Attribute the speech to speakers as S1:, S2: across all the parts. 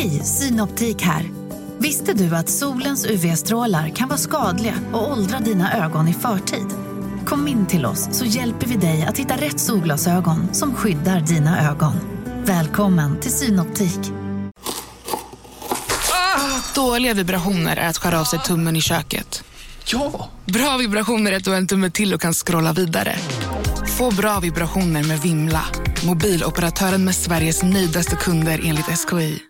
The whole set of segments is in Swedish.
S1: Hej, Synoptik här. Visste du att solens UV-strålar kan vara skadliga och åldra dina ögon i förtid? Kom in till oss så hjälper vi dig att hitta rätt solglasögon som skyddar dina ögon. Välkommen till Synoptik.
S2: Dåliga vibrationer är att skära av sig tummen i köket.
S3: Ja!
S2: Bra vibrationer är att du har en tumme till och kan scrolla vidare. Få bra vibrationer med Vimla. Mobiloperatören med Sveriges nöjdaste kunder enligt SKI.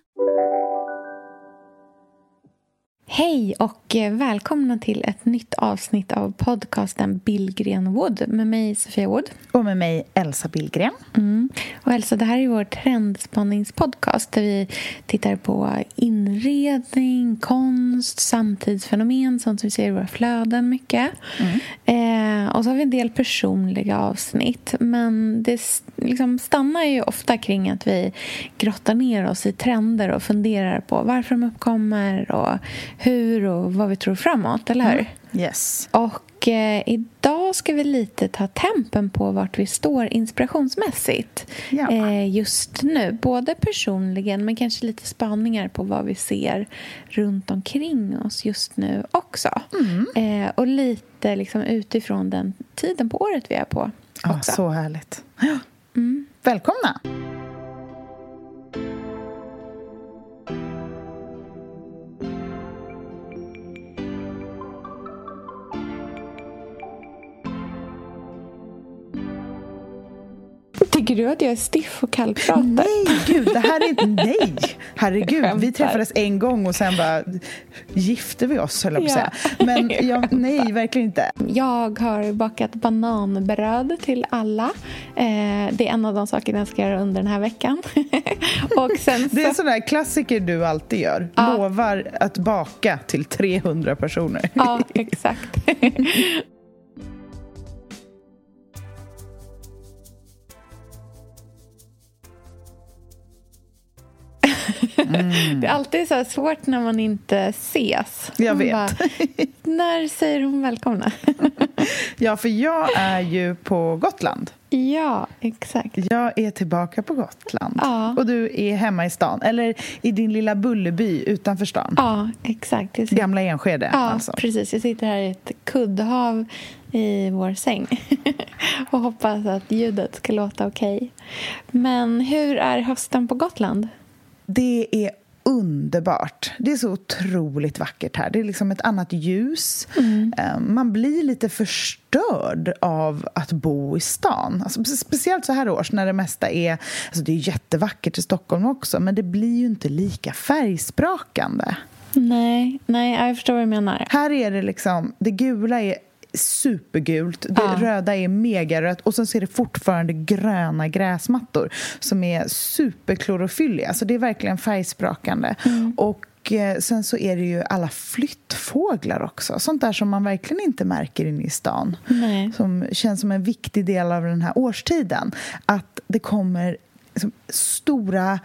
S4: Hej och eh, välkomna till ett nytt avsnitt av podcasten Billgren Wood med mig Sofia Wood.
S5: Och med mig Elsa Billgren.
S4: Mm. Och Elsa, det här är vår trendspanningspodcast där vi tittar på inredning, konst, samtidsfenomen, sånt som vi ser i våra flöden mycket. Mm. Eh, och så har vi en del personliga avsnitt. Men det liksom stannar ju ofta kring att vi grottar ner oss i trender och funderar på varför de uppkommer och hur och vad vi tror framåt, eller hur? Mm.
S5: Yes.
S4: Och eh, idag ska vi lite ta tempen på vart vi står inspirationsmässigt ja. eh, just nu. Både personligen, men kanske lite spaningar på vad vi ser runt omkring oss just nu också. Mm. Eh, och lite liksom utifrån den tiden på året vi är på. Också.
S5: Oh, så härligt. Mm. Välkomna!
S4: Tycker du att jag är stiff och kallpratar?
S5: Nej, gud, det här är inte... Nej! Herregud, vi träffades en gång och sen bara gifte vi oss, höll jag på att säga. Men jag, nej, verkligen inte.
S4: Jag har bakat bananbröd till alla. Eh, det är en av de saker jag ska göra under den här veckan.
S5: och sen så... Det är en sån där klassiker du alltid gör. Ja. Lovar att baka till 300 personer.
S4: ja, exakt. Mm. Det är alltid så svårt när man inte ses.
S5: Jag vet.
S4: Bara, när säger hon välkomna?
S5: ja, för jag är ju på Gotland.
S4: Ja, exakt.
S5: Jag är tillbaka på Gotland. Ja. Och du är hemma i stan, eller i din lilla Bullerby utanför stan.
S4: Ja, exakt.
S5: Sitter... Gamla Enskede,
S4: ja,
S5: alltså.
S4: precis. Jag sitter här i ett kuddhav i vår säng och hoppas att ljudet ska låta okej. Okay. Men hur är hösten på Gotland?
S5: Det är underbart. Det är så otroligt vackert här. Det är liksom ett annat ljus. Mm. Ehm, man blir lite förstörd av att bo i stan. Alltså, speciellt så här års när det mesta är... Alltså det är jättevackert i Stockholm också men det blir ju inte lika färgsprakande.
S4: Nej, nej jag förstår vad du menar.
S5: Här är det liksom... Det gula är supergult, det ja. röda är megarött och sen ser det fortfarande gröna gräsmattor som är superklorofylliga. Alltså det är verkligen färgsprakande. Mm. Och eh, sen så är det ju alla flyttfåglar också. Sånt där som man verkligen inte märker inne i stan.
S4: Nej.
S5: Som känns som en viktig del av den här årstiden. Att det kommer liksom stora,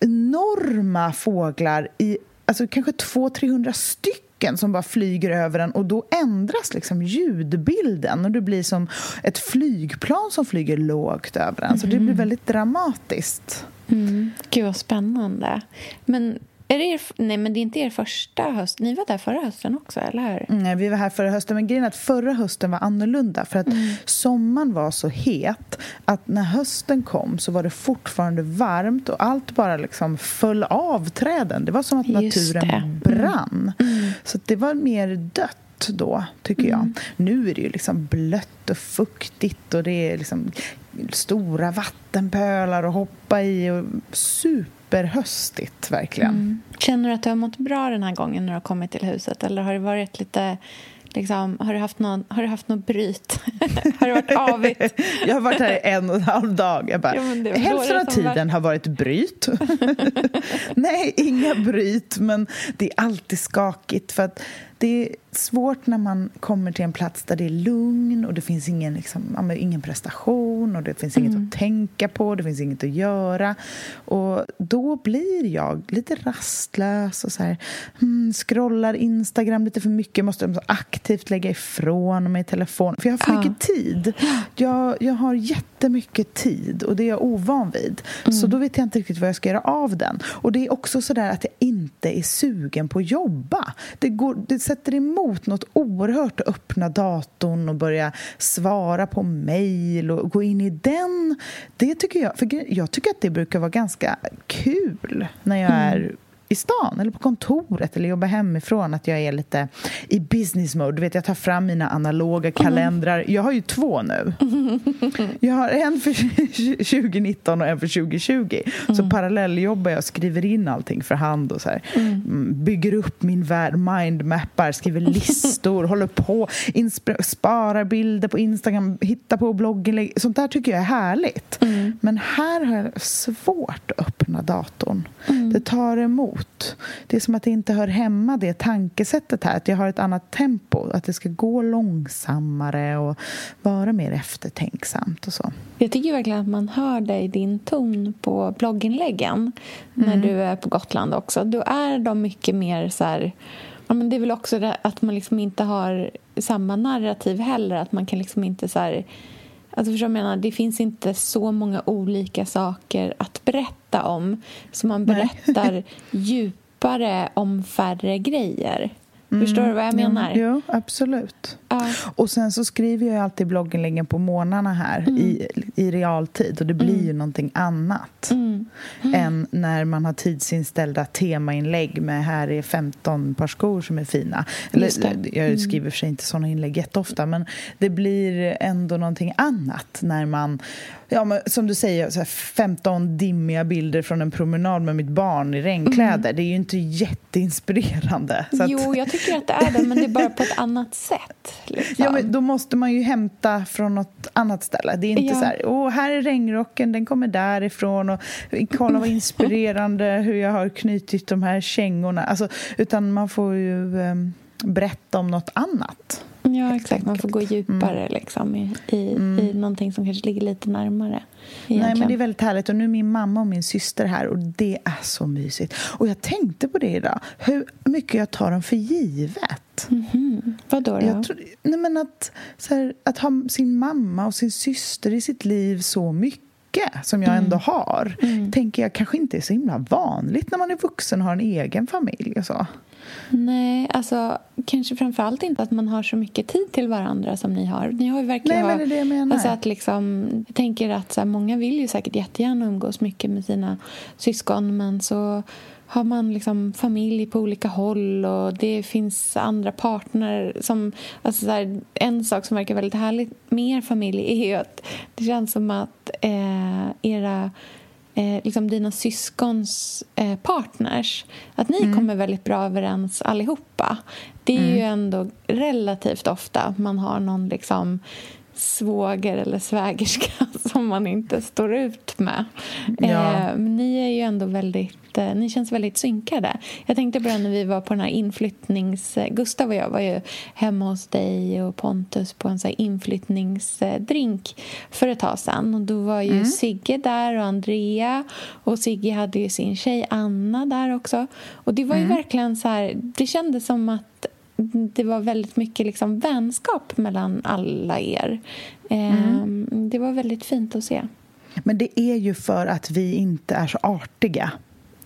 S5: enorma fåglar i alltså kanske 200-300 stycken stycken som bara flyger över en och då ändras liksom ljudbilden och det blir som ett flygplan som flyger lågt över en. Mm. Så det blir mm. väldigt dramatiskt.
S4: Mm. Gud, vad spännande. Men är det er, nej, men det är inte er första höst. Ni var där förra hösten också, eller hur?
S5: Mm, nej, vi var här förra hösten. Men grejen är att förra hösten var annorlunda. För att mm. sommaren var så het att när hösten kom så var det fortfarande varmt och allt bara liksom föll av träden. Det var som att naturen. Mm. brann. Mm. Så det var mer dött då, tycker jag. Mm. Nu är det ju liksom blött och fuktigt och det är liksom stora vattenpölar att hoppa i och super superhöstigt, verkligen. Mm.
S4: Känner du att du har mått bra den här gången när du har kommit till huset? Eller har det varit lite... Liksom, har, du haft någon, har du haft något bryt? har det varit avigt?
S5: jag har varit här i en och en halv dag. Jag bara, ja, hälften av tiden var... har varit bryt. Nej, inga bryt, men det är alltid skakigt. för att det är svårt när man kommer till en plats där det är lugn och det finns ingen, liksom, ingen prestation och det finns inget mm. att tänka på, det finns inget att göra. Och då blir jag lite rastlös och så här, hmm, scrollar Instagram lite för mycket, måste aktivt lägga ifrån mig telefonen. För jag har för ja. mycket tid. Jag, jag har jättemycket tid och det är jag ovan vid. Mm. Så då vet jag inte riktigt vad jag ska göra av den. Och det är också så där att jag inte är sugen på att jobba. Det, går, det sätter emot något oerhört att öppna datorn och börja svara på mejl och gå in i den. Det tycker jag, för jag tycker att det brukar vara ganska kul när jag mm. är i stan eller på kontoret eller jobbar hemifrån att jag är lite i business mode. Du vet, jag tar fram mina analoga kalendrar. Jag har ju två nu. Jag har en för 2019 och en för 2020. Så mm. parallelljobbar jag och skriver in allting för hand och så här. Mm. Bygger upp min värld, mindmappar, skriver listor, håller på, sparar bilder på Instagram, hittar på blogginlägg. Sånt där tycker jag är härligt. Mm. Men här har jag svårt att öppna datorn. Mm. Det tar emot emot. Det är som att det inte hör hemma, det tankesättet här. Att jag har ett annat tempo. Att det ska gå långsammare och vara mer eftertänksamt och så.
S4: Jag tycker verkligen att man hör dig, din ton på blogginläggen när mm. du är på Gotland också. Då är de mycket mer så här... Ja, men det är väl också att man liksom inte har samma narrativ heller. Att man kan liksom inte så här Alltså för jag menar, det finns inte så många olika saker att berätta om så man berättar djupare om färre grejer. Mm. Förstår du vad jag menar?
S5: Jo, absolut. Ja. Och sen så skriver jag alltid blogginläggen på morgnarna här mm. i, i realtid och det blir mm. ju någonting annat mm. än när man har tidsinställda temainlägg med här är 15 par skor som är fina. Eller, jag mm. skriver för sig inte såna inlägg jätteofta men det blir ändå någonting annat när man ja, men som du säger, så 15 dimmiga bilder från en promenad med mitt barn i regnkläder. Mm. Det är ju inte jätteinspirerande.
S4: Så. Jo, jag tycker att det är det, men det är bara på ett annat sätt. Liksom.
S5: Ja, men då måste man ju hämta från något annat ställe. Det är inte ja. så här, åh, här är regnrocken, den kommer därifrån och kolla vad inspirerande hur jag har knutit de här kängorna. Alltså, utan man får ju um, berätta om något annat.
S4: Ja, exakt. Man får gå djupare mm. liksom, i, i, mm. i någonting som kanske ligger lite närmare.
S5: Egentligen. Nej, men det är väldigt härligt. Och nu är min mamma och min syster här och det är så mysigt. Och jag tänkte på det idag, hur mycket jag tar dem för givet.
S4: Mm -hmm. Vad då?
S5: Jag tror, nej, men att, här, att ha sin mamma och sin syster i sitt liv så mycket som jag mm. ändå har mm. tänker jag kanske inte är så himla vanligt när man är vuxen och har en egen familj. Och så.
S4: Nej, alltså kanske framförallt inte att man har så mycket tid till varandra som ni har. Ni har ju verkligen...
S5: Nej, men det är det jag menar.
S4: Alltså att liksom, jag tänker att så här, många vill ju säkert jättegärna umgås mycket med sina syskon men så har man liksom familj på olika håll och det finns andra partner som... Alltså så här, en sak som verkar väldigt härligt med er familj är ju att det känns som att eh, era eh, liksom dina syskons eh, partners. Att ni mm. kommer väldigt bra överens allihopa. Det är mm. ju ändå relativt ofta man har någon liksom svåger eller svägerska som man inte står ut med. Ja. Eh, ni är ju ändå väldigt ni känns väldigt synkade. Jag tänkte på det när vi var på den här inflyttnings... Gustav och jag var ju hemma hos dig och Pontus på en så inflyttningsdrink för ett tag sedan. Och då var ju mm. Sigge där och Andrea och Sigge hade ju sin tjej Anna där också. Och det var ju mm. verkligen så här... Det kändes som att det var väldigt mycket liksom vänskap mellan alla er. Mm. Det var väldigt fint att se.
S5: Men det är ju för att vi inte är så artiga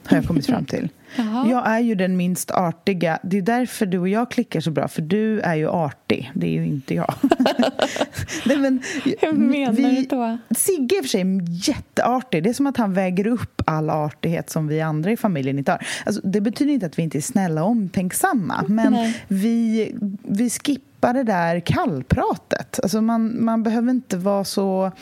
S5: har jag kommit fram till. Jag är ju den minst artiga. Det är därför du och jag klickar så bra, för du är ju artig. Det är ju inte jag.
S4: Nej, men, Hur menar vi, du då?
S5: Sigge är för sig jätteartig. Det är som att han väger upp all artighet som vi andra i familjen inte har. Alltså, det betyder inte att vi inte är snälla och omtänksamma, men vi, vi skippar släppa det där kallpratet. Alltså man, man behöver inte vara så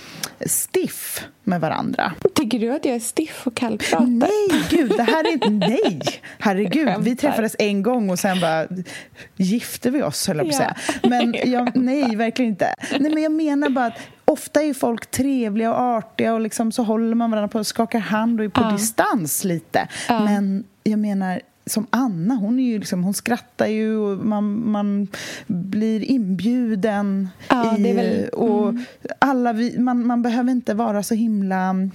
S5: stiff med varandra.
S4: Tycker du att jag är stiff och kallpratar?
S5: Nej, gud, det här är inte... Nej! Herregud, vi träffades en gång och sen bara gifte vi oss, höll jag på att säga. Men jag, nej, verkligen inte. Nej, men jag menar bara att ofta är folk trevliga och artiga och liksom så håller man varandra på och skakar hand och är på ja. distans lite. Ja. Men jag menar, som Anna, hon, är ju liksom, hon skrattar ju och man, man blir inbjuden.
S4: Ja,
S5: i,
S4: väl,
S5: och mm. alla vi, man, man behöver inte vara så himla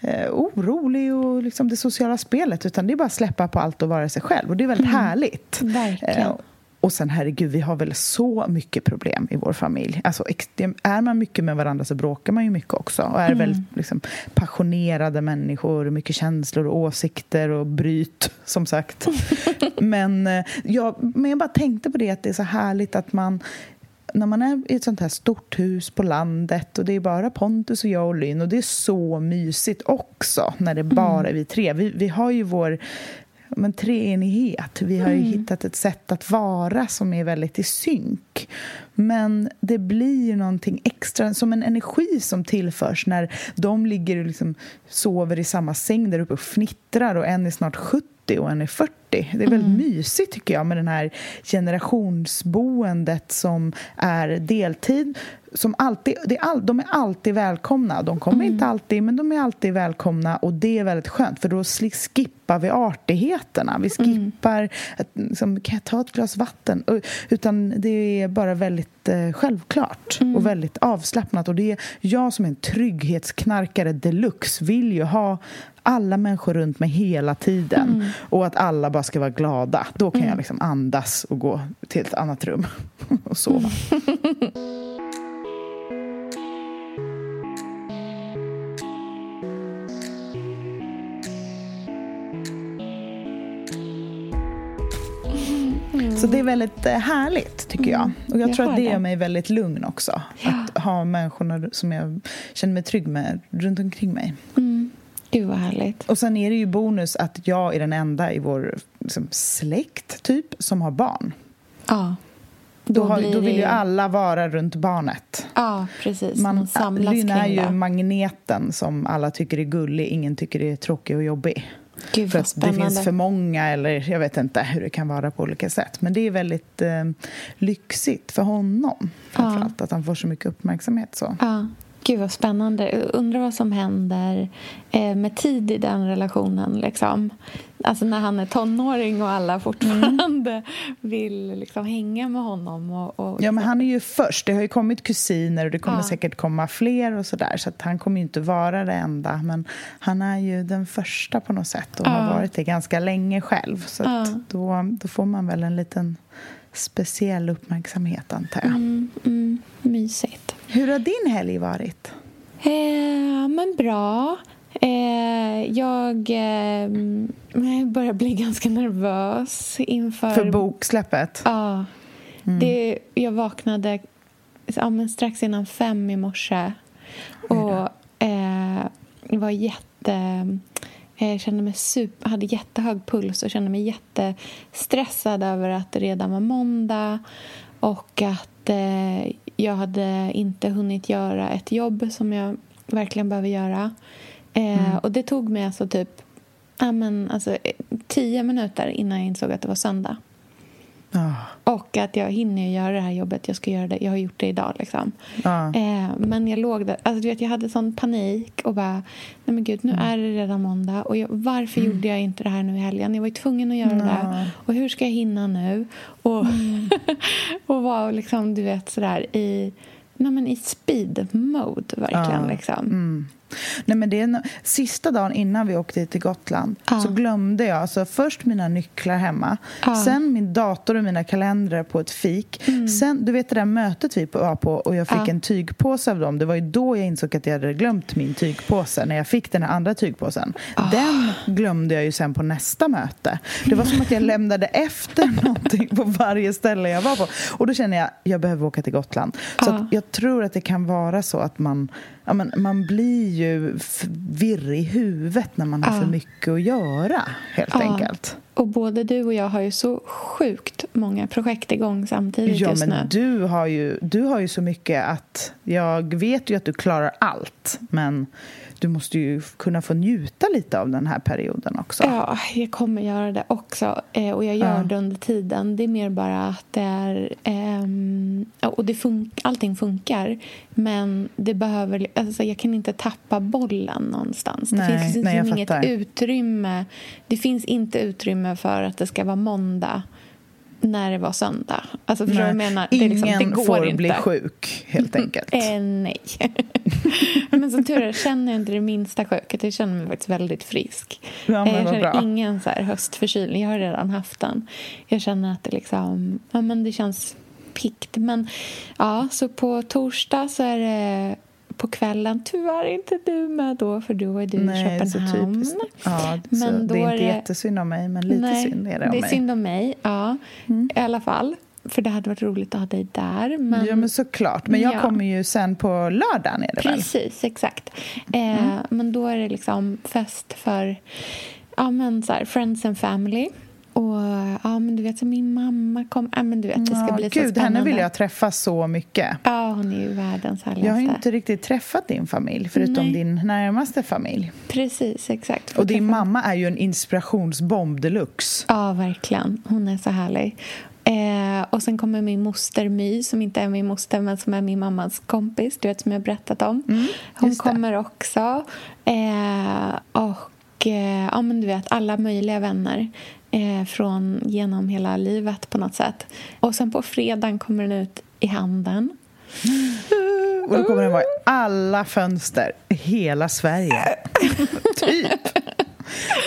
S5: eh, orolig och liksom det sociala spelet utan det är bara att släppa på allt och vara sig själv och det är väldigt mm. härligt.
S4: Verkligen. Eh,
S5: och sen herregud, vi har väl så mycket problem i vår familj. Alltså, är man mycket med varandra så bråkar man ju mycket också. Och är mm. väldigt liksom, passionerade människor, mycket känslor och åsikter och bryt, som sagt. men, eh, jag, men jag bara tänkte på det att det är så härligt att man när man är i ett sånt här stort hus på landet och det är bara Pontus och jag och Lynn och det är så mysigt också när det bara mm. är vi tre. Vi, vi har ju vår men treenighet. Vi har ju mm. hittat ett sätt att vara som är väldigt i synk. Men det blir ju någonting extra, som en energi som tillförs när de ligger och liksom sover i samma säng där uppe och fnittrar och en är snart 70 och en är 40. Det är väldigt mm. mysigt tycker jag med det här generationsboendet som är deltid som alltid, det är all, de är alltid välkomna. De kommer mm. inte alltid, men de är alltid välkomna och det är väldigt skönt för då skippar vi artigheterna. Vi mm. skippar mm. att, liksom, kan jag ta ett glas vatten? Utan det är bara väldigt eh, självklart mm. och väldigt avslappnat. Och det är jag som är en trygghetsknarkare deluxe vill ju ha alla människor runt mig hela tiden mm. och att alla bara ska vara glada. Då kan jag mm. liksom andas och gå till ett annat rum och sova. Så det är väldigt eh, härligt, tycker jag. Mm. Och jag, jag tror att det gör mig väldigt lugn också. Ja. Att ha människorna som jag känner mig trygg med runt omkring mig.
S4: Mm. Gud, vad härligt.
S5: Och sen är det ju bonus att jag är den enda i vår liksom, släkt, typ, som har barn.
S4: Ja.
S5: Då, då, har, då vill ju alla vara runt barnet.
S4: Ja, precis. Man, Man samlas
S5: Lynn är ju magneten som alla tycker är gullig, ingen tycker är tråkig och jobbig.
S4: Gud,
S5: för att det finns för många, eller jag vet inte hur det kan vara på olika sätt. Men det är väldigt eh, lyxigt för honom, framförallt, ja. att han får så mycket uppmärksamhet. Så.
S4: Ja. Gud, vad spännande. Undrar vad som händer eh, med tid i den relationen. Liksom. Alltså när han är tonåring och alla fortfarande mm. vill liksom hänga med honom. Och, och,
S5: ja, men han är ju först. Det har ju kommit kusiner och det kommer ja. säkert komma fler och sådär. Så att han kommer ju inte vara det enda. Men han är ju den första på något sätt och ja. har varit det ganska länge själv. Så ja. då, då får man väl en liten speciell uppmärksamhet, antar jag.
S4: Mm, mm, mysigt.
S5: Hur har din helg varit?
S4: Eh, men bra. Eh, jag eh, börjar bli ganska nervös inför...
S5: För boksläppet?
S4: Ja. Mm. Det, jag vaknade ja, men strax innan fem i morse och eh, var jätte... Jag kände mig super, hade jättehög puls och kände mig jättestressad över att det redan var måndag och att eh, jag hade inte hunnit göra ett jobb som jag verkligen behöver göra. Eh, mm. Och det tog mig alltså typ ja, men, alltså, tio minuter innan jag insåg att det var söndag.
S5: Oh.
S4: Och att jag hinner göra det här jobbet. Jag ska göra det. Jag har gjort det idag. Liksom.
S5: Oh.
S4: Eh, men jag låg där. Alltså, du vet, jag hade sån panik och bara, nej men gud, nu mm. är det redan måndag. Och jag, varför mm. gjorde jag inte det här nu i helgen? Jag var ju tvungen att göra no. det. Och hur ska jag hinna nu? Och, mm. och var liksom, du vet, sådär i, nej, men i speed mode verkligen. Oh. Liksom.
S5: Nej, men det är en, sista dagen innan vi åkte till Gotland ah. så glömde jag alltså, först mina nycklar hemma, ah. sen min dator och mina kalendrar på ett fik. Mm. Sen, du vet det där mötet vi var på och jag fick ah. en tygpåse av dem. Det var ju då jag insåg att jag hade glömt min tygpåse, när jag fick den här andra tygpåsen. Den glömde jag ju sen på nästa möte. Det var som att jag lämnade efter någonting på varje ställe jag var på. Och då känner jag, jag behöver åka till Gotland. Så jag tror att det kan vara så att man ja, men man blir ju virrig i huvudet när man har för mycket att göra, helt ja. enkelt.
S4: Och både du och jag har ju så sjukt många projekt igång samtidigt
S5: ja,
S4: just
S5: men
S4: nu.
S5: Du har, ju, du har ju så mycket att... Jag vet ju att du klarar allt, men du måste ju kunna få njuta lite av den här perioden också.
S4: Ja, jag kommer göra det också. Eh, och jag gör
S5: Ja.
S4: det under tiden. Det är mer bara att det är... ja, och det fun- allting funkar. Men det behöver... Alltså, jag kan inte tappa bollen någonstans. Det
S5: Nej,
S4: finns liksom
S5: nej,
S4: inget
S5: fattar.
S4: utrymme. Det finns inte utrymme för att det ska vara måndag när det var söndag. Alltså, förstår jag menar? Det är
S5: Ingen
S4: liksom, det går
S5: får
S4: inte.
S5: bli sjuk, helt enkelt.
S4: Eh, nej. men som tur är känner jag inte det minsta sjuket. Jag känner mig faktiskt väldigt frisk.
S5: Ja,
S4: Eh, jag känner
S5: bra.
S4: ingen så här höstförkylning. Jag har redan haft den. Jag känner att det liksom... Ja, men det känns piggt. Men ja, så på torsdag så är det på kvällen. Tyvärr inte du med då, för du är du i
S5: Nej, så
S4: Köpenhamn.
S5: typiskt. Ja,
S4: Men
S5: så
S4: då
S5: det är inte
S4: det-
S5: jättesynd om mig, men lite
S4: Nej,
S5: synd är det om
S4: det är
S5: mig.
S4: synd om mig, ja. I alla fall. För det hade varit roligt att ha dig där. Men...
S5: Ja, men såklart. Men jag
S4: Ja.
S5: kommer ju sen på lördagen, är det väl?
S4: Precis, exakt. Eh,
S5: Mm.
S4: Men då är det liksom fest för ja, men så här, friends and family. Och ja, men du vet, så min mamma kom. Ja, men du vet, det ska bli så
S5: Gud,
S4: spännande.
S5: henne vill jag träffa så mycket.
S4: Ja, hon är ju världens härligaste.
S5: Jag har inte riktigt träffat din familj, förutom
S4: Nej.
S5: din närmaste familj.
S4: Precis, exakt.
S5: Och din
S4: Träffa-
S5: mamma är ju en inspirationsbomb deluxe.
S4: Ja, verkligen. Hon är så härlig. Eh, och sen kommer min moster My, som inte är min moster men som är min mammas kompis, du vet som jag berättat om. Hon
S5: Mm, det.
S4: kommer också. Eh, och eh, ja, men du vet, alla möjliga vänner eh, från genom hela livet på något sätt. Och sen på fredagen kommer den ut i handen.
S5: Och då kommer den vara i alla fönster i hela Sverige. typ.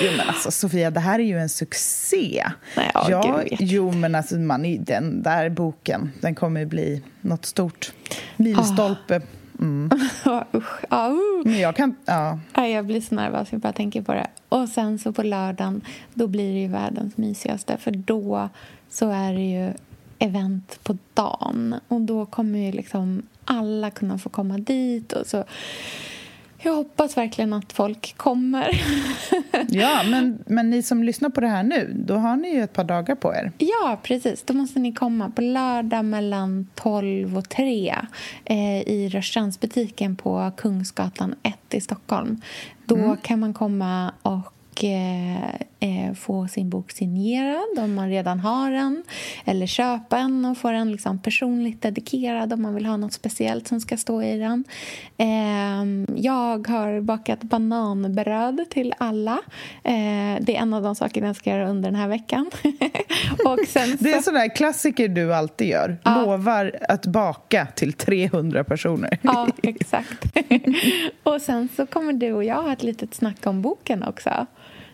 S5: Jo, men alltså, Sofia, det här är ju en succé.
S4: Nej, ja,
S5: ja,
S4: gud,
S5: jo, men alltså, man, den där boken den kommer ju bli något stort. Milstolpe. Mm.
S4: Usch. Uh.
S5: Men jag kan... Ja.
S4: Jag blir så nervös jag bara tänker på det. Och sen så på lördagen, då blir det ju världens mysigaste. För då så är det ju event på dagen. Och då kommer ju liksom alla kunna få komma dit. Och så jag hoppas verkligen att folk kommer.
S5: Ja, men, men ni som lyssnar på det här nu, då har ni ju ett par dagar på er.
S4: Ja, precis. Då måste ni komma på lördag mellan 12 och 3 eh, i Rörstrandsbutiken på Kungsgatan 1 i Stockholm. Då kan man komma och eh, eh, få sin bok signerad om man redan har den eller köpa en och få den liksom personligt dedikerad om man vill ha något speciellt som ska stå i den. Eh, jag har bakat bananbröd till alla. Eh, det är en av de sakerna jag ska göra under den här veckan. och sen
S5: Det är
S4: så-
S5: en sån där klassiker du alltid gör.
S4: Ja.
S5: Lovar att baka till 300 personer.
S4: Ja, exakt. och sen så kommer du och jag ha ett litet snack om boken också.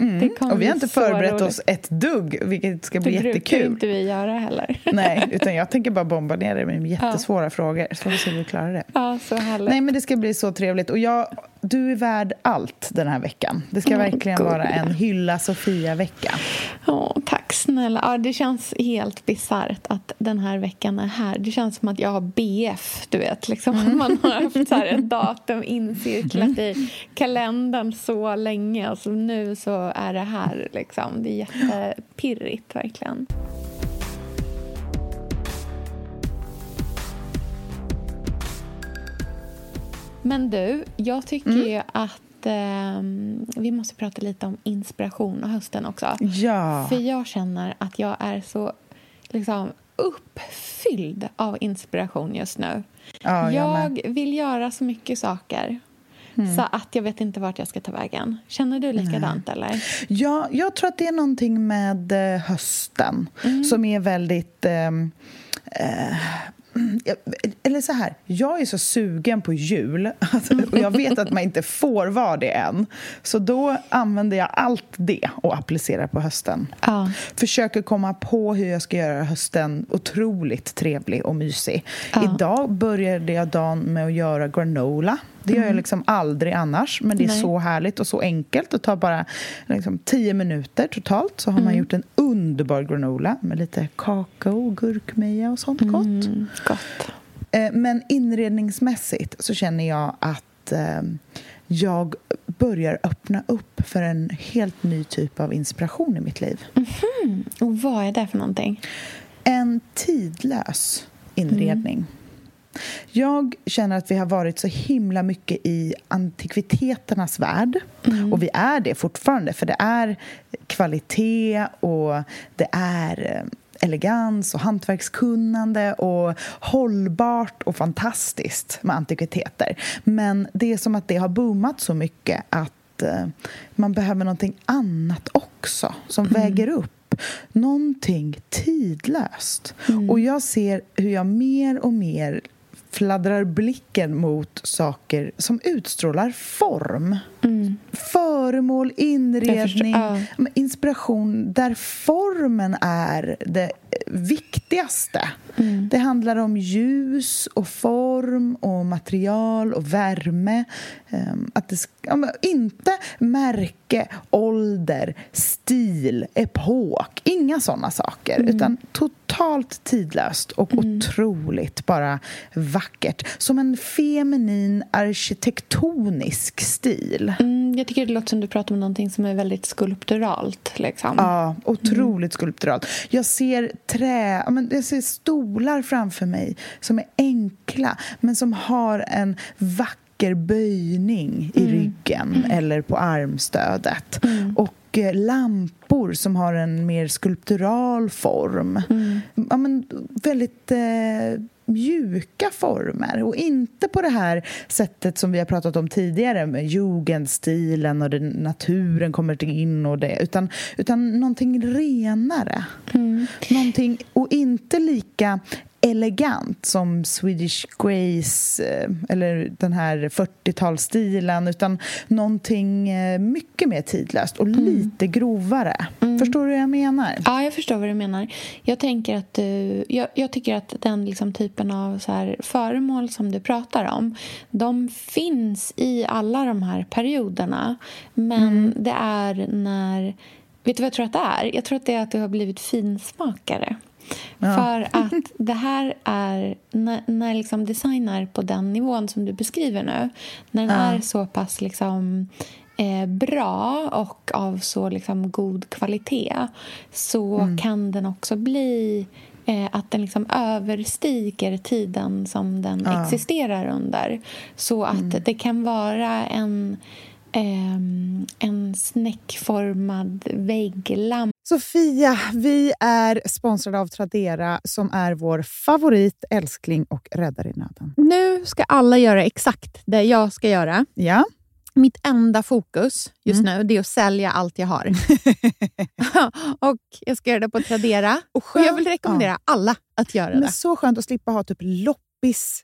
S4: Det
S5: Mm. Och vi har inte förberett
S4: roligt.
S5: oss ett dugg, vilket ska bli
S4: Det brukar
S5: jättekul.
S4: inte vi göra heller.
S5: Nej, utan jag tänker bara bomba ner det med jättesvåra frågor. Så får vi se hur vi klarar det.
S4: Ja, så härligt.
S5: Nej, men det ska bli så trevligt. Och jag, du är värd allt den här veckan. Det ska
S4: Mm,
S5: verkligen
S4: gulliga.
S5: vara en hylla Sofia-vecka.
S4: Åh, tack snälla. Ja, det känns helt bisarrt att den här veckan är här. Det känns som att jag har BF, du vet. Liksom.
S5: Mm.
S4: Man har haft så här ett datum incirklat i kalendern så länge och så nu så är det här. Liksom. Det är jättepirrigt, verkligen. Men du, jag tycker ju att ehm, vi måste prata lite om inspiration och hösten också.
S5: Ja.
S4: För jag känner att jag är så liksom, uppfylld av inspiration just nu.
S5: Ja, jag
S4: jag vill göra så mycket saker så att jag vet inte vart jag ska ta vägen. Känner du likadant? eller?
S5: Ja, jag tror att det är någonting med eh, hösten
S4: Mm.
S5: som är väldigt... ehm, eh, jag- eller så här, jag är så sugen på jul alltså, och jag vet att man inte får vara det än. Så då använder jag allt det och applicerar på hösten.
S4: Ja.
S5: Försöker komma på hur jag ska göra hösten otroligt trevlig och mysig.
S4: Ja.
S5: Idag började jag dagen med att göra granola. Det gör jag liksom aldrig annars, men det är
S4: Nej.
S5: så härligt och så enkelt. Det tar bara liksom, tio minuter totalt så har man gjort en underbar granola med lite kakao, gurkmeja och sånt gott.
S4: Mm, gott.
S5: Eh, Men inredningsmässigt så känner jag att eh, jag börjar öppna upp för en helt ny typ av inspiration i mitt liv.
S4: Och vad är det för någonting?
S5: En tidlös inredning. Jag känner att vi har varit så himla mycket i antikviteternas värld. Mm. Och vi är det fortfarande, för det är kvalitet och det är eh, elegans och hantverkskunnande och hållbart och fantastiskt med antikviteter. Men det är som att det har boomat så mycket att eh, man behöver någonting annat också som mm. väger upp någonting tidlöst. Mm. Och jag ser hur jag mer och mer fladdrar blicken mot saker som utstrålar form. Mm. Föremål, inredning, förstår, ja. inspiration där formen är det viktigaste. Mm. Det handlar om ljus och form och material och värme. Um, att det inte märke, ålder, stil, epok. Inga såna saker. Mm. Utan totalt tidlöst och mm. otroligt bara vackert. Som en feminin arkitektonisk stil.
S4: Mm, jag tycker det låter som du pratar om någonting som är väldigt skulpturalt. Liksom.
S5: Ja, otroligt skulpturalt. Jag ser trä, jag ser stolar framför mig som är enkla men som har en vacker böjning i mm. ryggen mm. eller på armstödet. Mm. Och eh, lampor som har en mer skulptural form. Mm. Ja, men väldigt eh, mjuka former och inte på det här sättet som vi har pratat om tidigare med jugendstilen och det, naturen kommer in och det utan, utan någonting renare. Mm. Någonting, och inte lika elegant som Swedish Grace eh, eller den här 40-talsstilen utan någonting eh, mycket mer tidlöst och mm. lite grovare. Mm. Förstår du vad jag menar?
S4: Ja, jag förstår vad du menar. Jag, tänker att, jag, jag tycker att den liksom typen av så här föremål som du pratar om de finns i alla de här perioderna men mm. det är när... Vet du vad jag tror att det är? Jag tror att det är att du har blivit finsmakare. Ja. För att det här är... När, när liksom design är på den nivån som du beskriver nu när den ja. är så pass liksom, eh, bra och av så liksom, god kvalitet så mm. kan den också bli eh, att den liksom överstiger tiden som den ja. existerar under. Så att mm. det kan vara en en snäckformad vägglampa.
S5: Sofia, vi är sponsrade av Tradera som är vår favorit, älskling och räddare i nöden.
S3: Nu ska alla göra exakt det jag ska göra.
S5: Ja.
S3: Mitt enda fokus just mm. nu är att sälja allt jag har. och Jag ska göra det på Tradera. Och, och jag vill rekommendera ja. alla att göra
S5: Men
S3: det.
S5: Så skönt att slippa ha typ loppis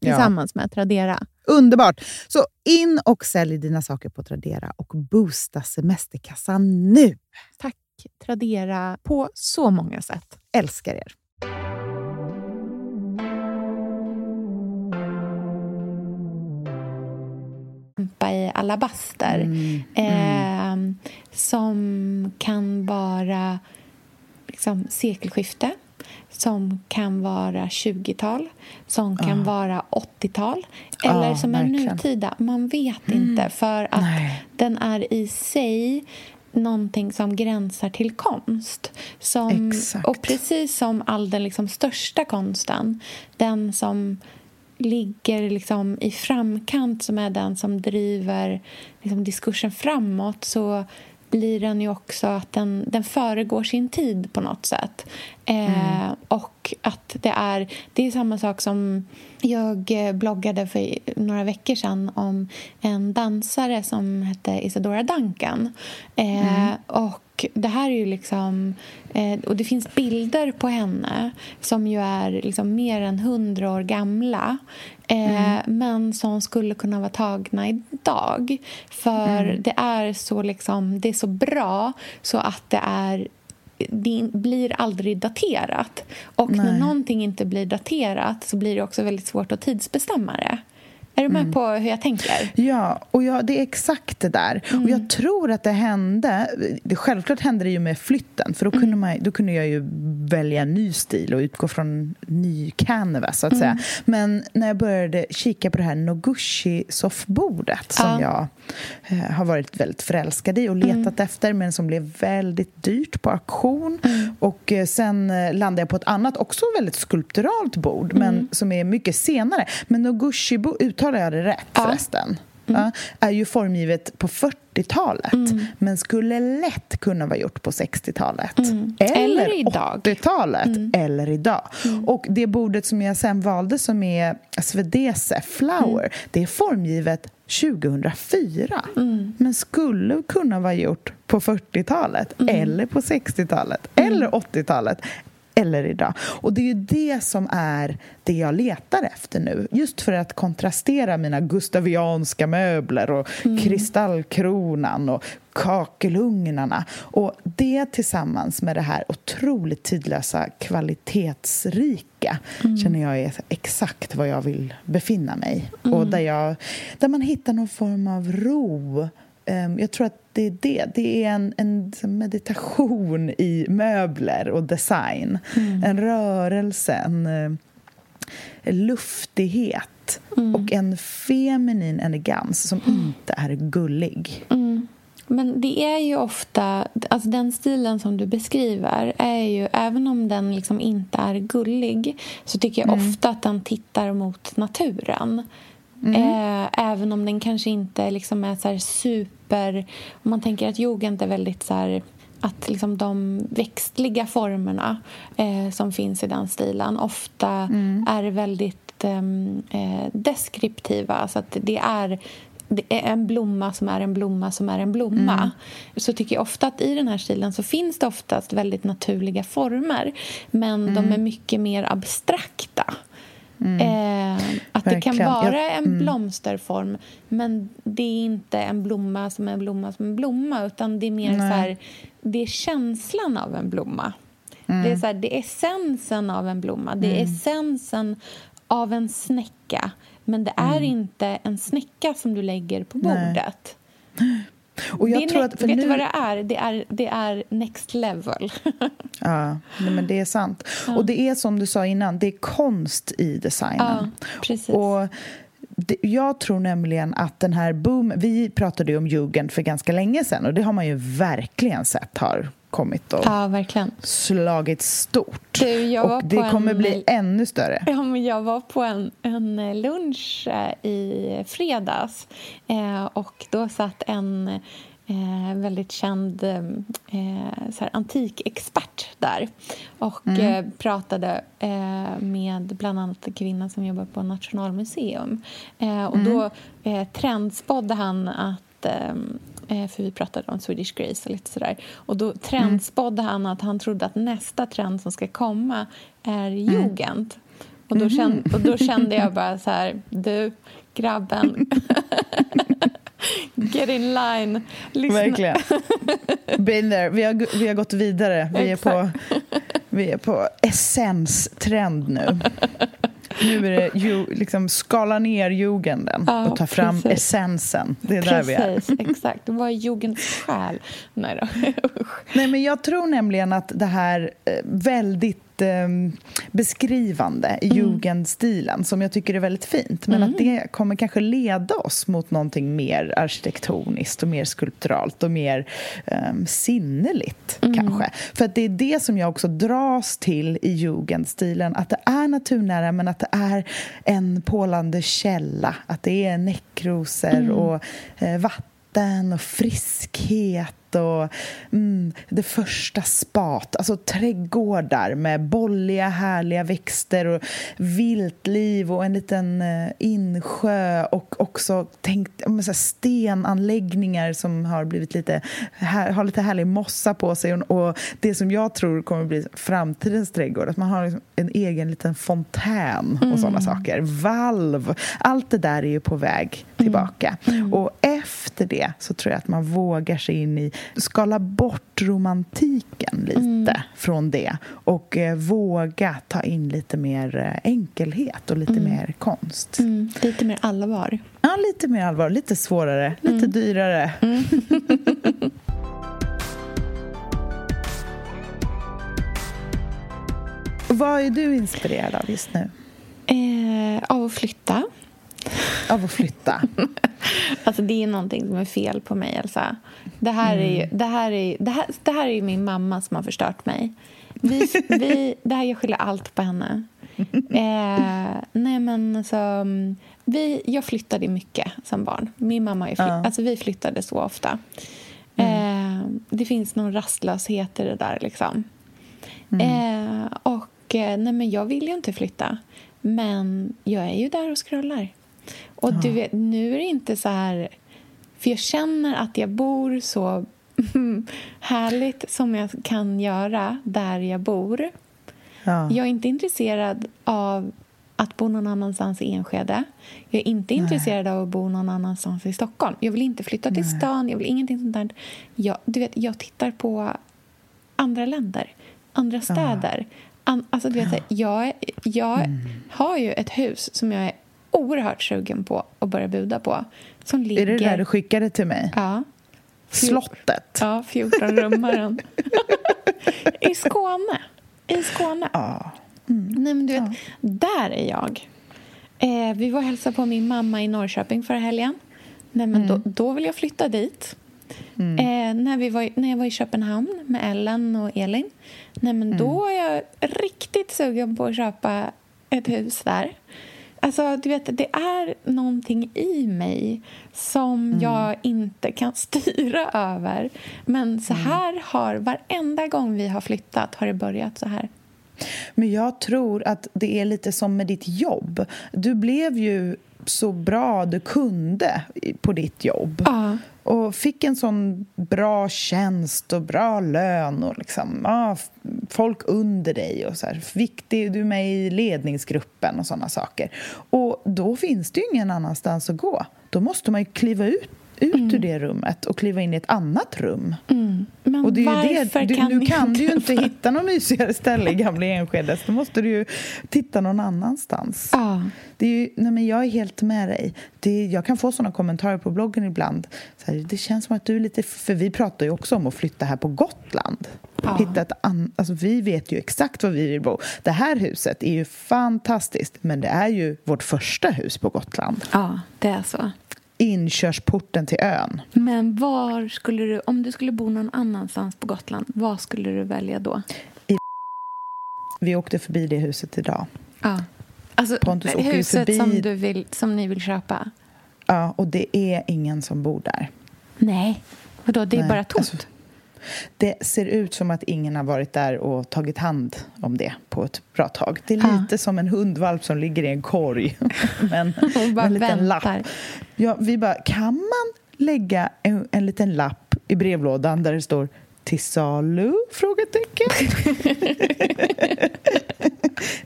S3: tillsammans ja. med Tradera.
S5: Underbart! Så in och sälj dina saker på Tradera och boosta semesterkassan nu!
S3: Tack Tradera på så många sätt.
S5: Älskar er!
S4: i alabaster mm. Mm. Eh, som kan vara liksom, sekelskifte som kan vara 20-tal, som kan ah. vara 80-tal eller ah, som verkligen. är nutida. Man vet mm. inte, för att Nej. den är i sig någonting som gränsar till konst. Som, och precis som all den liksom största konsten, den som ligger liksom i framkant som är den som driver liksom diskursen framåt så blir den ju också att den, den föregår sin tid på något sätt. Eh, mm. Och att det är, det är samma sak som jag bloggade för några veckor sedan om en dansare som hette Isadora Duncan. Eh, mm. Och det här är ju liksom... Eh, och det finns bilder på henne som ju är liksom mer än hundra år gamla eh, mm. men som skulle kunna vara tagna idag. För mm. det är så liksom, det är så bra så att det är det blir aldrig daterat. Och Nej. när någonting inte blir daterat så blir det också väldigt svårt att tidsbestämma det. Är du med mm. på hur jag tänker?
S5: Ja, och ja, det är exakt det där. Mm. Och jag tror att det hände... Det, självklart hände det ju med flytten, för då kunde, mm. man, då kunde jag ju välja en ny stil och utgå från ny canvas, så att säga. Mm. Men när jag började kika på det här Noguchi-soffbordet som ja. jag eh, har varit väldigt förälskad i och letat mm. efter, men som blev väldigt dyrt på auktion. Och eh, sen eh, landade jag på ett annat, också väldigt skulpturalt bord, men som är mycket senare. Men Noguchi uttalar jag det rätt ja. förresten? Mm. Är ju formgivet på 40-talet mm. men skulle lätt kunna vara gjort på 60-talet. Mm. Eller, eller 80-talet mm. eller idag. Mm. Och det bordet som jag sen valde som är Svedese Flower mm. det är formgivet 2004 men skulle kunna vara gjort på 40-talet eller på 60-talet eller 80-talet eller idag. Och det är ju det som är det jag letar efter nu. Just för att kontrastera mina gustavianska möbler och mm. kristallkronan och kakelugnarna. Och det tillsammans med det här otroligt tidlösa kvalitetsrika mm. känner jag är exakt var jag vill befinna mig. Mm. Och där, jag, där man hittar någon form av ro jag tror att det är det. Det är en, en meditation i möbler och design. Mm. En rörelse, en, en eh, luftighet mm. och en feminin elegans som mm. inte är gullig.
S4: Mm. Men det är ju ofta... Alltså den stilen som du beskriver är ju... Även om den liksom inte är gullig så tycker jag mm. ofta att den tittar mot naturen. Mm. Eh, även om den kanske inte liksom är så super... Om man tänker att jugend är väldigt så här, att liksom de växtliga formerna eh, som finns i den stilen ofta mm. är väldigt ehm, eh, deskriptiva. Alltså att det är det är en blomma som är en blomma som är en blomma. Mm. Så tycker jag ofta att i den här stilen så finns det oftast väldigt naturliga former men mm. de är mycket mer abstrakta. Mm. Eh, att Verkligen. det kan vara en mm. blomsterform men det är inte en blomma som en blomma som en blomma utan det är mer så här, det är känslan av en blomma. Mm. Det, är så här, det är essensen av en blomma, det är mm. essensen av en snäcka men det är mm. inte en snäcka som du lägger på bordet. Nej. Och jag tror att, vet nu... du vad det är? Det är, det är next level.
S5: ja, men det är sant. Ja. Och det är som du sa innan, det är konst i designen.
S4: Ja, precis.
S5: Och jag tror nämligen att den här boom... Vi pratade ju om jugend för ganska länge sedan och det har man ju verkligen sett har kommit och
S4: ja, verkligen.
S5: slagit stort. Du, och det kommer en, bli ännu större.
S4: Ja, men jag var på en, en lunch eh, i fredags eh, och då satt en eh, väldigt känd eh, så här, antikexpert där och mm. eh, pratade eh, med bland annat en kvinna som jobbar på Nationalmuseum. Eh, och mm. Då eh, trendspådde han att Eh, för vi pratade om Swedish Grace och lite sådär. Och då trendspådde mm. han att han trodde att nästa trend som ska komma är mm. jugend. Och, då kände, och då kände jag bara så här, du, grabben. Get in line.
S5: Lyssna. Verkligen. Been there. Vi har, vi har gått vidare. Vi är på, vi är på essens-trend nu. Nu är det ju, liksom skala ner jugenden ja, och ta fram precis. essensen. Det är precis, där vi är.
S4: exakt. Vad är jugendens själ? Nej då.
S5: Nej, men jag tror nämligen att det här eh, väldigt eh, beskrivande i mm. jugendstilen som jag tycker är väldigt fint. Men mm. att det kommer kanske leda oss mot någonting mer arkitektoniskt och mer skulpturalt och mer eh, sinneligt, mm. kanske. För att det är det som jag också dras till i jugendstilen. Att det är naturnära, men att det är en pålande källa. Att det är näckrosor mm. och eh, vatten vatten och friskhet och mm, det första spat. Alltså trädgårdar med bolliga, härliga växter och viltliv och en liten eh, insjö och också tänkt, så stenanläggningar som har blivit lite, här, har lite härlig mossa på sig och, och, det som jag tror kommer bli framtidens trädgård, att man har liksom en egen liten fontän och mm. sådana saker. Valv, allt det där är ju på väg tillbaka. Mm. Mm. Och efter det så tror jag att man vågar sig in i skala bort romantiken lite mm. från det och eh, våga ta in lite mer eh, enkelhet och lite mm. mer konst.
S4: Mm. Lite mer allvar.
S5: Ja, lite mer allvar. Lite svårare, lite mm. dyrare. Mm. Vad är du inspirerad av just nu?
S4: Eh, av att flytta.
S5: Av att flytta?
S4: alltså det är någonting som är fel på mig, Elsa. Det här, är ju, mm. det, här är, det, här, det här är min mamma som har förstört mig. Vi, vi, det här, jag skyller allt på henne. Eh, nej men alltså, vi, jag flyttade mycket som barn. Min mamma flytt, ja. alltså, vi flyttade så ofta. Mm. Eh, det finns någon rastlöshet i det där. Liksom. Mm. Eh, och eh, nej men Jag vill ju inte flytta, men jag är ju där och scrollar. Och ja. du vet, nu är det inte så här... För jag känner att jag bor så härligt som jag kan göra där jag bor. Ja. Jag är inte intresserad av att bo någon annanstans i Enskede. Jag är inte Nej. intresserad av att bo någon annanstans i Stockholm. Jag vill inte flytta till Nej. stan. Jag vill ingenting sånt där. Jag, du vet, jag tittar på andra länder, andra städer. An, alltså, du vet, ja. jag, jag mm. har ju ett hus som jag är oerhört sugen på att börja buda på. Som ligger...
S5: Är det det där du skickade till mig?
S4: Ja.
S5: Slottet?
S4: Ja, 14-rummaren. I Skåne. I Skåne.
S5: Ja.
S4: Mm. Nej, men du vet, ja. där är jag. Eh, vi var och hälsade på min mamma i Norrköping förra helgen. Nej, men mm. då, då vill jag flytta dit. Mm. Eh, när, vi var, när jag var i Köpenhamn med Ellen och Elin nej, men då mm. är jag riktigt sugen på att köpa ett hus där. Alltså, du vet, det är någonting i mig som mm. jag inte kan styra över. Men så mm. här har varenda gång vi har flyttat har det börjat så här.
S5: Men jag tror att det är lite som med ditt jobb. Du blev ju så bra du kunde på ditt jobb.
S4: Ja.
S5: Och fick en sån bra tjänst och bra lön och liksom, ja, folk under dig. och så här. Viktig, Du är med i ledningsgruppen och såna saker. Och då finns det ju ingen annanstans att gå. Då måste man ju kliva ut ut mm. ur det rummet och kliva in i ett annat rum.
S4: Mm. Men
S5: och det
S4: är varför
S5: det,
S4: du, kan
S5: Nu kan du ju inte hitta något mysigare ställe i Gamla Enskede då måste du ju titta någon annanstans.
S4: Ah.
S5: Det är ju, nej men jag är helt med dig. Det, jag kan få såna kommentarer på bloggen ibland. Så här, det känns som att du är lite... För vi pratar ju också om att flytta här på Gotland. Ah. Hitta ett an, alltså, vi vet ju exakt var vi vill bo. Det här huset är ju fantastiskt men det är ju vårt första hus på Gotland.
S4: Ja, det är så
S5: inkörsporten till ön.
S4: Men var skulle du, om du skulle bo någon annanstans på Gotland, vad skulle du välja då?
S5: I Vi åkte förbi det huset idag.
S4: Ja. Alltså, Pontus huset förbi... som, du vill, som ni vill köpa?
S5: Ja, och det är ingen som bor där.
S4: Nej, vadå, det är Nej. bara tomt? Alltså,
S5: det ser ut som att ingen har varit där och tagit hand om det på ett bra tag. Det är lite som en hundvalp som ligger i en korg med en, en liten lapp. Ja, vi bara, kan man lägga en, en liten lapp i brevlådan där det står till salu? Frågetecken.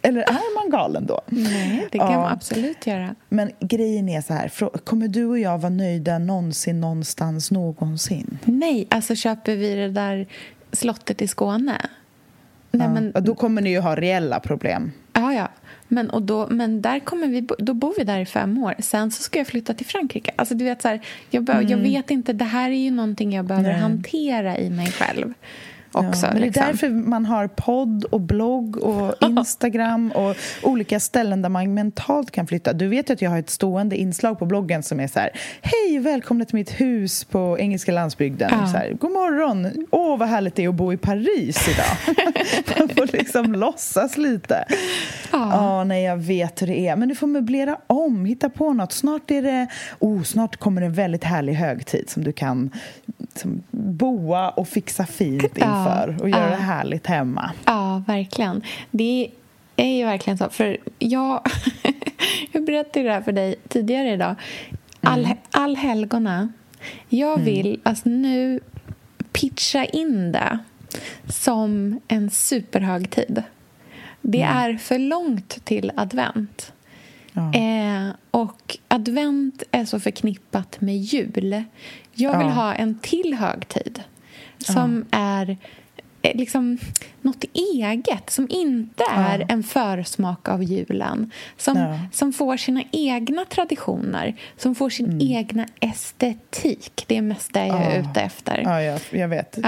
S5: Eller är man galen då?
S4: Nej, det kan ja. man absolut göra.
S5: Men grejen är så här, kommer du och jag vara nöjda någonsin, någonstans, någonsin?
S4: Nej, alltså köper vi det där slottet i Skåne?
S5: Nej, ja. men... Då kommer ni ju ha reella problem.
S4: Ja, ja. Men, och då, men där kommer vi, då bor vi där i fem år. Sen så ska jag flytta till Frankrike. Alltså, du vet, så här, jag, be, mm. jag vet inte, det här är ju någonting jag behöver Nej. hantera i mig själv. Också,
S5: ja, men liksom. Det är liksom. därför man har podd och blogg och Instagram och olika ställen där man mentalt kan flytta. Du vet att jag har ett stående inslag på bloggen som är så här Hej, välkomna till mitt hus på engelska landsbygden. Ja. Så här, God morgon! Åh, vad härligt det är att bo i Paris idag. Man får liksom låtsas lite. Ja. ja, nej jag vet hur det är. Men du får möblera om, hitta på något. Snart är det, oh, snart kommer en väldigt härlig högtid som du kan liksom, boa och fixa fint inför och göra det härligt hemma.
S4: Ja, verkligen. Det är ju verkligen så. För jag, jag berättade det här för dig tidigare idag. All, mm. Allhelgona. Jag mm. vill mm. alltså nu pitcha in det som en superhögtid. Det mm. är för långt till advent. Ja. Eh, och advent är så förknippat med jul. Jag vill ja. ha en till högtid som ja. är liksom något eget som inte är ja. en försmak av julen. Som, ja. som får sina egna traditioner, som får sin mm. egna estetik. Det är mest det jag är ute efter.
S5: Ja, jag, jag vet.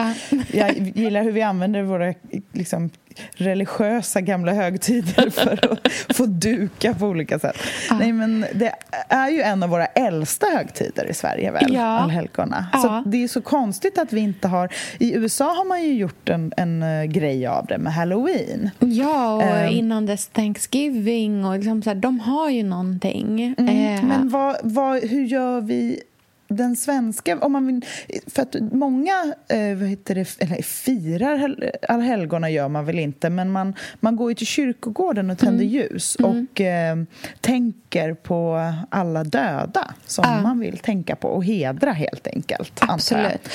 S5: Jag gillar hur vi använder våra liksom, religiösa gamla högtider för att få duka på olika sätt. Ja. Nej, men det är ju en av våra äldsta högtider i Sverige, väl? Ja. Allhelgona. Ja. Så det är så konstigt att vi inte har... I USA har man ju gjort en, en uh, grej av det med halloween.
S4: Ja, och um, innan dess Thanksgiving och liksom så här, de har ju någonting.
S5: Mm, uh, men vad, vad, hur gör vi den svenska... Om man vill, för att många eh, vad heter det, eller firar allhelgona gör man väl inte men man, man går ju till kyrkogården och tänder mm. ljus mm. och eh, tänker på alla döda som ja. man vill tänka på och hedra, helt enkelt.
S4: Absolut.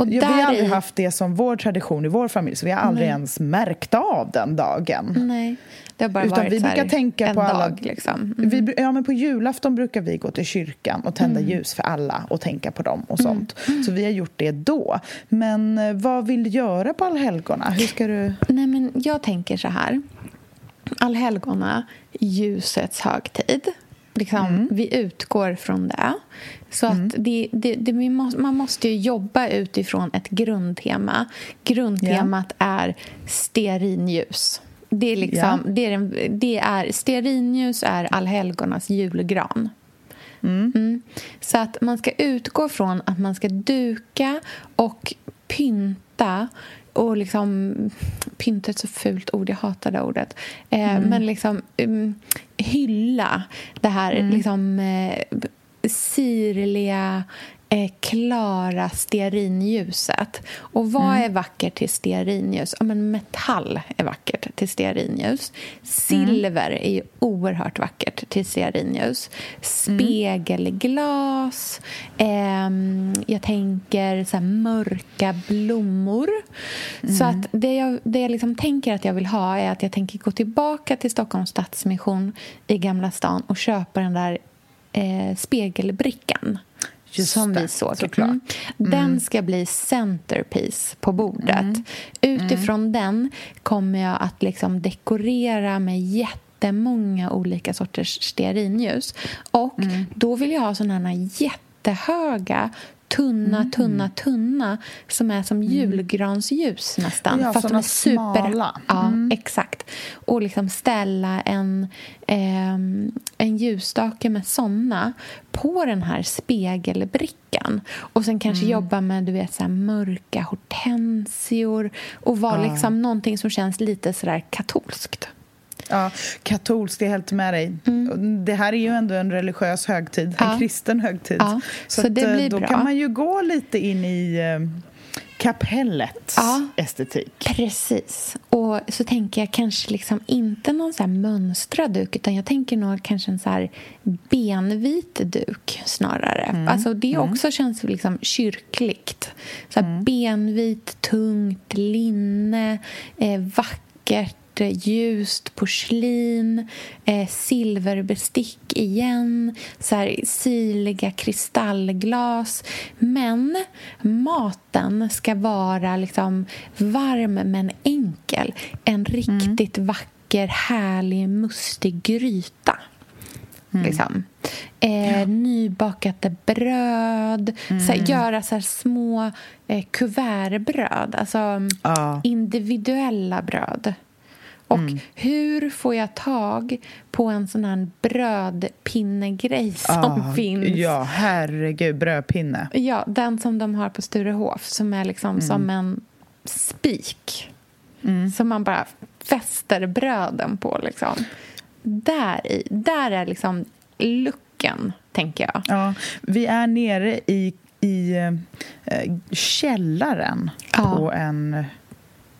S5: Och ja, vi har aldrig haft det som vår tradition i vår familj så vi har aldrig Nej. ens märkt av den dagen.
S4: Nej. Det har bara Utan varit vi brukar tänka en på alla, dag. Liksom.
S5: Mm. Vi, ja, men på julafton brukar vi gå till kyrkan och tända mm. ljus för alla och tänka på dem och mm. sånt. Mm. Så vi har gjort det då. Men eh, vad vill du göra på allhelgona? Hur ska du...
S4: Nej, men jag tänker så här. Allhelgona, ljusets högtid. Liksom, mm. Vi utgår från det. Så mm. att det, det, det, måste, man måste jobba utifrån ett grundtema. Grundtemat yeah. är stearinljus. Det är liksom, yeah. det är, det är, stearinljus är allhelgonas julgran. Mm. Mm. Så att man ska utgå från att man ska duka och pynta och liksom... Pynta är ett så fult ord, jag hatar det ordet. Eh, mm. Men liksom um, hylla det här mm. liksom, eh, sirliga, eh, klara stearinljuset. Och vad mm. är vackert till stearinljus? Ja, men metall är vackert till stearinljus. Silver mm. är ju oerhört vackert till stearinljus. Spegelglas. Eh, jag tänker så mörka blommor. Mm. Så att det jag, det jag liksom tänker att jag vill ha är att jag tänker gå tillbaka till Stockholms Stadsmission i Gamla stan och köpa den där eh, spegelbrickan. Just som det, vi såg. Såklart. Mm. Den mm. ska bli centerpiece på bordet. Mm. Utifrån mm. den kommer jag att liksom dekorera med jättemånga olika sorters stearinljus. Och mm. då vill jag ha såna här jättehöga tunna, mm. tunna, tunna som är som mm. julgransljus nästan.
S5: Ja,
S4: fast
S5: de är super... Smala.
S4: Ja, mm. exakt. Och liksom ställa en, eh, en ljusstake med såna på den här spegelbrickan. Och sen kanske mm. jobba med du vet, så mörka hortensior och vara ja. liksom någonting som känns lite sådär katolskt.
S5: Ja, katolskt, det är helt med dig. Mm. Det här är ju ändå en religiös högtid, ja. en kristen högtid. Ja, så, så det att, eh, blir då bra. kan man ju gå lite in i eh, kapellets ja, estetik.
S4: Precis. Och så tänker jag kanske liksom inte någon så mönstrad duk utan jag tänker nog kanske en så här benvit duk snarare. Mm. Alltså det mm. också känns liksom kyrkligt. Så mm. Benvit, tungt linne, eh, vackert ljust porslin, eh, silverbestick igen, så här siliga kristallglas. Men maten ska vara liksom varm men enkel. En riktigt mm. vacker, härlig, mustig gryta. Mm. Liksom. Eh, ja. Nybakat bröd. Mm. Så göra så små eh, kuvertbröd. Alltså ja. individuella bröd. Och mm. hur får jag tag på en sån här brödpinnegrej som ah, finns?
S5: Ja, herregud, brödpinne.
S4: Ja, den som de har på Sturehof som är liksom mm. som en spik som man bara fäster bröden på. Liksom. Där, i, där är liksom lucken, tänker jag.
S5: Ja, vi är nere i, i eh, källaren
S4: Ja.
S5: på en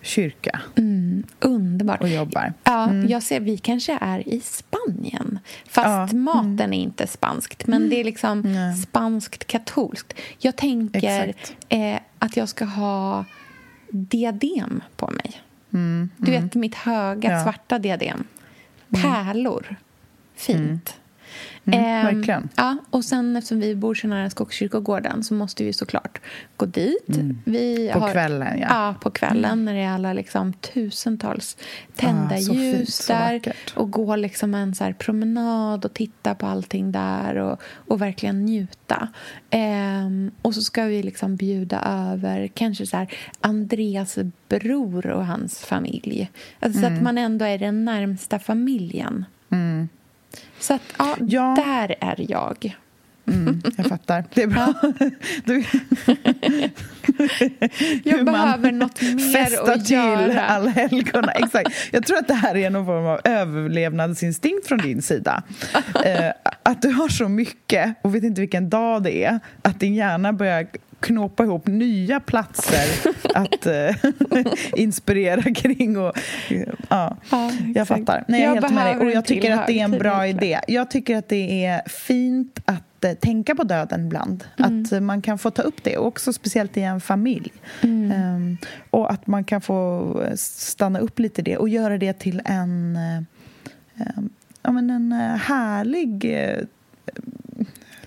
S5: kyrka
S4: Mm, underbart.
S5: och jobbar.
S4: Ja, jag ser, vi kanske är i Spanien. Fast
S5: Ja, Mm.
S4: maten är inte spanskt, men det är liksom
S5: Nej.
S4: spanskt katolskt. Jag tänker eh, att jag ska ha diadem på mig.
S5: Mm,
S4: Du vet, mitt höga
S5: Ja.
S4: svarta diadem. Pärlor. Fint.
S5: Mm,
S4: Ehm,
S5: verkligen.
S4: Ja, och sen eftersom vi bor så nära Skogskyrkogården så måste vi såklart gå dit.
S5: Mm. På
S4: har,
S5: kvällen, ja.
S4: Ja, på kvällen när det är alla liksom tusentals tända
S5: Ah, så fint,
S4: ljus
S5: så
S4: där. Och gå liksom en så promenad och titta på allting där och, och verkligen njuta. Ehm, och så ska vi liksom bjuda över kanske så här Andreas bror och hans familj. Alltså Så
S5: Mm.
S4: att man ändå är den närmsta familjen. Så att, ja,
S5: Ja.
S4: där är jag.
S5: Mm, jag fattar. Det är bra. Du,
S4: Jag behöver något mer att
S5: till
S4: göra.
S5: allhelgona. Exakt. Jag tror att det här är någon form av överlevnadsinstinkt från din sida. Eh, att du har så mycket och vet inte vilken dag det är att din hjärna börjar knåpa ihop nya platser att eh, inspirera kring. Och, ja,
S4: Ja,
S5: jag fattar. Nej, jag
S4: Jag
S5: helt med dig. Och jag tycker att det är en bra idé. Jag tycker att det är fint att eh, tänka på döden ibland. Att eh, man kan få ta upp det, och också speciellt i en familj. Ehm, och att man kan få stanna upp lite i det och göra det till en, ehm, ja, men en härlig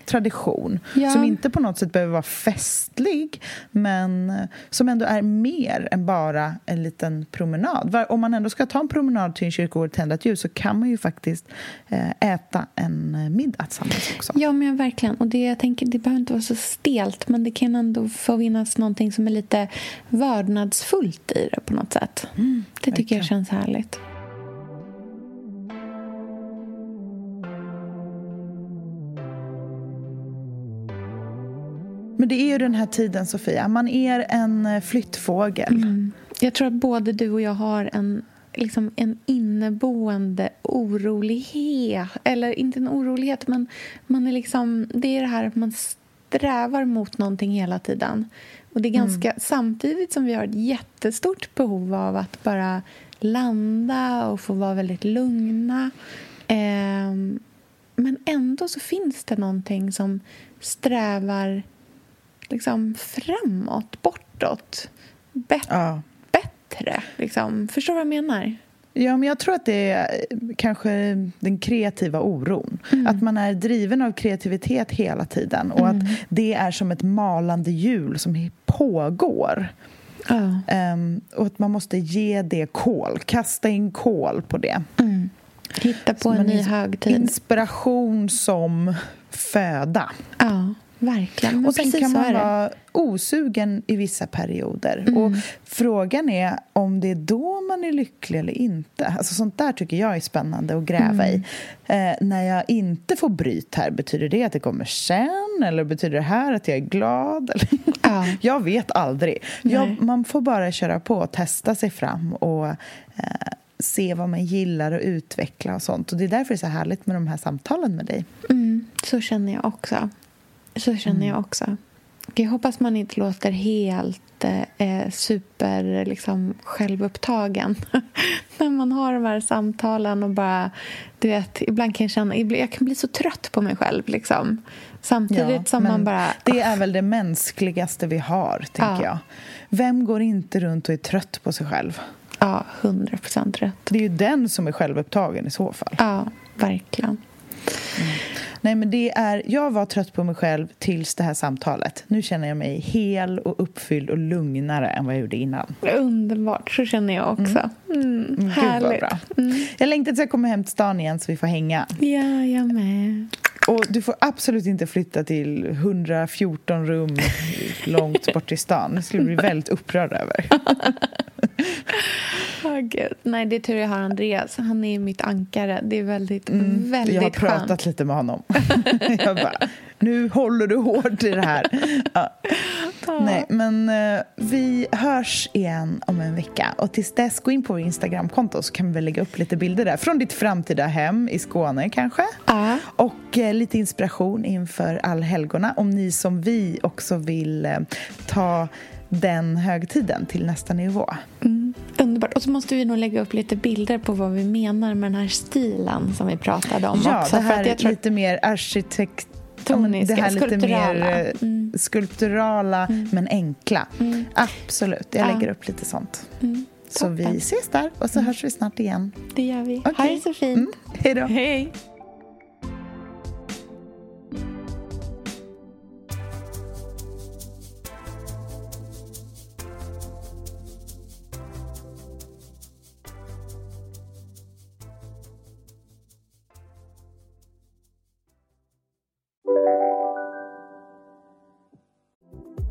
S5: tradition
S4: Ja.
S5: som inte på något sätt behöver vara festlig men eh, som ändå är mer än bara en liten promenad. Om man ändå ska ta en promenad till en kyrkogård och tända ett ljus så kan man ju faktiskt eh, äta en eh, middag tillsammans också.
S4: Ja, men jag verkligen. Och det, jag tänker, det behöver inte vara så stelt men det kan ändå få finnas någonting som är lite vördnadsfullt i det på något sätt. det tycker jag
S5: verkligen.
S4: känns härligt.
S5: Men det är ju den här tiden, Sofia. Man är en eh, flyttfågel.
S4: Mm. Jag tror att både du och jag har en, liksom en inneboende orolighet. Eller inte en orolighet, men man är liksom, det är det här att man strävar mot någonting hela tiden. Och det är ganska, Samtidigt som vi har ett jättestort behov av att bara landa och få vara väldigt lugna. Ehm, men ändå så finns det någonting som strävar liksom framåt, bortåt. Bet-
S5: Ja.
S4: bättre. Liksom. Förstår du vad jag menar?
S5: Ja, men jag tror att det är eh, kanske den kreativa oron. Att man är driven av kreativitet hela tiden och att det är som ett malande hjul som pågår.
S4: Ja.
S5: Ehm, och att man måste ge det kol, kasta in kol på det.
S4: Hitta på
S5: Som
S4: en ny högtid.
S5: Inspiration som föda.
S4: Ja, verkligen.
S5: Och sen kan man vara osugen i vissa perioder.
S4: Mm.
S5: Och frågan är om det är då man är lycklig eller inte. Alltså sånt där tycker jag är spännande att gräva
S4: Mm.
S5: i. Eh, när jag inte får bryt här, betyder det att det kommer sen? Eller betyder det här att jag är glad?
S4: Ja.
S5: Jag vet aldrig. Jag, man får bara köra på och testa sig fram och eh, se vad man gillar och utveckla och sånt. Och det är därför det är så härligt med de här samtalen med dig.
S4: Mm, så känner jag också. Så känner jag också. Och Jag hoppas man inte låter helt eh, super liksom, självupptagen när man har de här samtalen och bara... Du vet, ibland kan jag känna... Jag kan bli så trött på mig själv. Liksom. Samtidigt som
S5: men
S4: man bara...
S5: Det är väl det mänskligaste vi har, tänker
S4: Ja.
S5: jag. Vem går inte runt och är trött på sig själv?
S4: Ja, hundra procent rätt.
S5: Det är ju den som är självupptagen i så fall.
S4: Ja, verkligen.
S5: Nej, men det är, jag var trött på mig själv tills det här samtalet. Nu känner jag mig hel och uppfylld och lugnare än vad jag gjorde innan.
S4: Underbart, så känner jag också. Mm,
S5: Gud vad
S4: härligt.
S5: bra. Jag längtar tills jag kommer hem till stan igen så vi får hänga.
S4: Ja, jag med.
S5: Och du får absolut inte flytta till 114 rum långt bort i stan. Det skulle jag bli väldigt upprörd över.
S4: Åh, Gud. Nej, det är tur jag har Andreas. Han är mitt ankare. Det är väldigt, väldigt
S5: Mm, jag har pratat
S4: skönt.
S5: lite med honom. jag bara, nu håller du hårt i det här. Ja. Nej, men uh, vi hörs igen om en vecka. Och tills dess, gå in på vår Instagramkonto så kan vi lägga upp lite bilder där. Från ditt framtida hem i Skåne kanske.
S4: Ja.
S5: Och uh, lite inspiration inför allhelgona. Om ni som vi också vill uh, ta den högtiden till nästa nivå.
S4: Mm, underbart. Och så måste vi nog lägga upp lite bilder på vad vi menar med den här stilen som vi pratade om
S5: ja,
S4: också.
S5: det här är lite mer arkitekt
S4: Toniska,
S5: det här lite mer
S4: Mm.
S5: skulpturala men enkla.
S4: Mm.
S5: Absolut, jag
S4: Ja.
S5: lägger upp lite sånt.
S4: Mm,
S5: Så vi ses där och så hörs vi snart igen.
S4: Det gör vi.
S5: Okej.
S4: Ha det så fint.
S5: Mm. Hej då.
S4: Hej.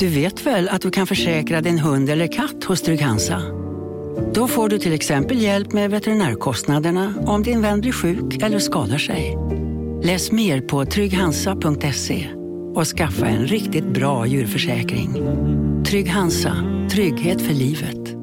S6: Du vet väl att du kan försäkra din hund eller katt hos Trygg-Hansa? Då får du till exempel hjälp med veterinärkostnaderna om din vän blir sjuk eller skadar sig. Läs mer på trygghansa.se och skaffa en riktigt bra djurförsäkring. Trygg-Hansa, trygghet för livet.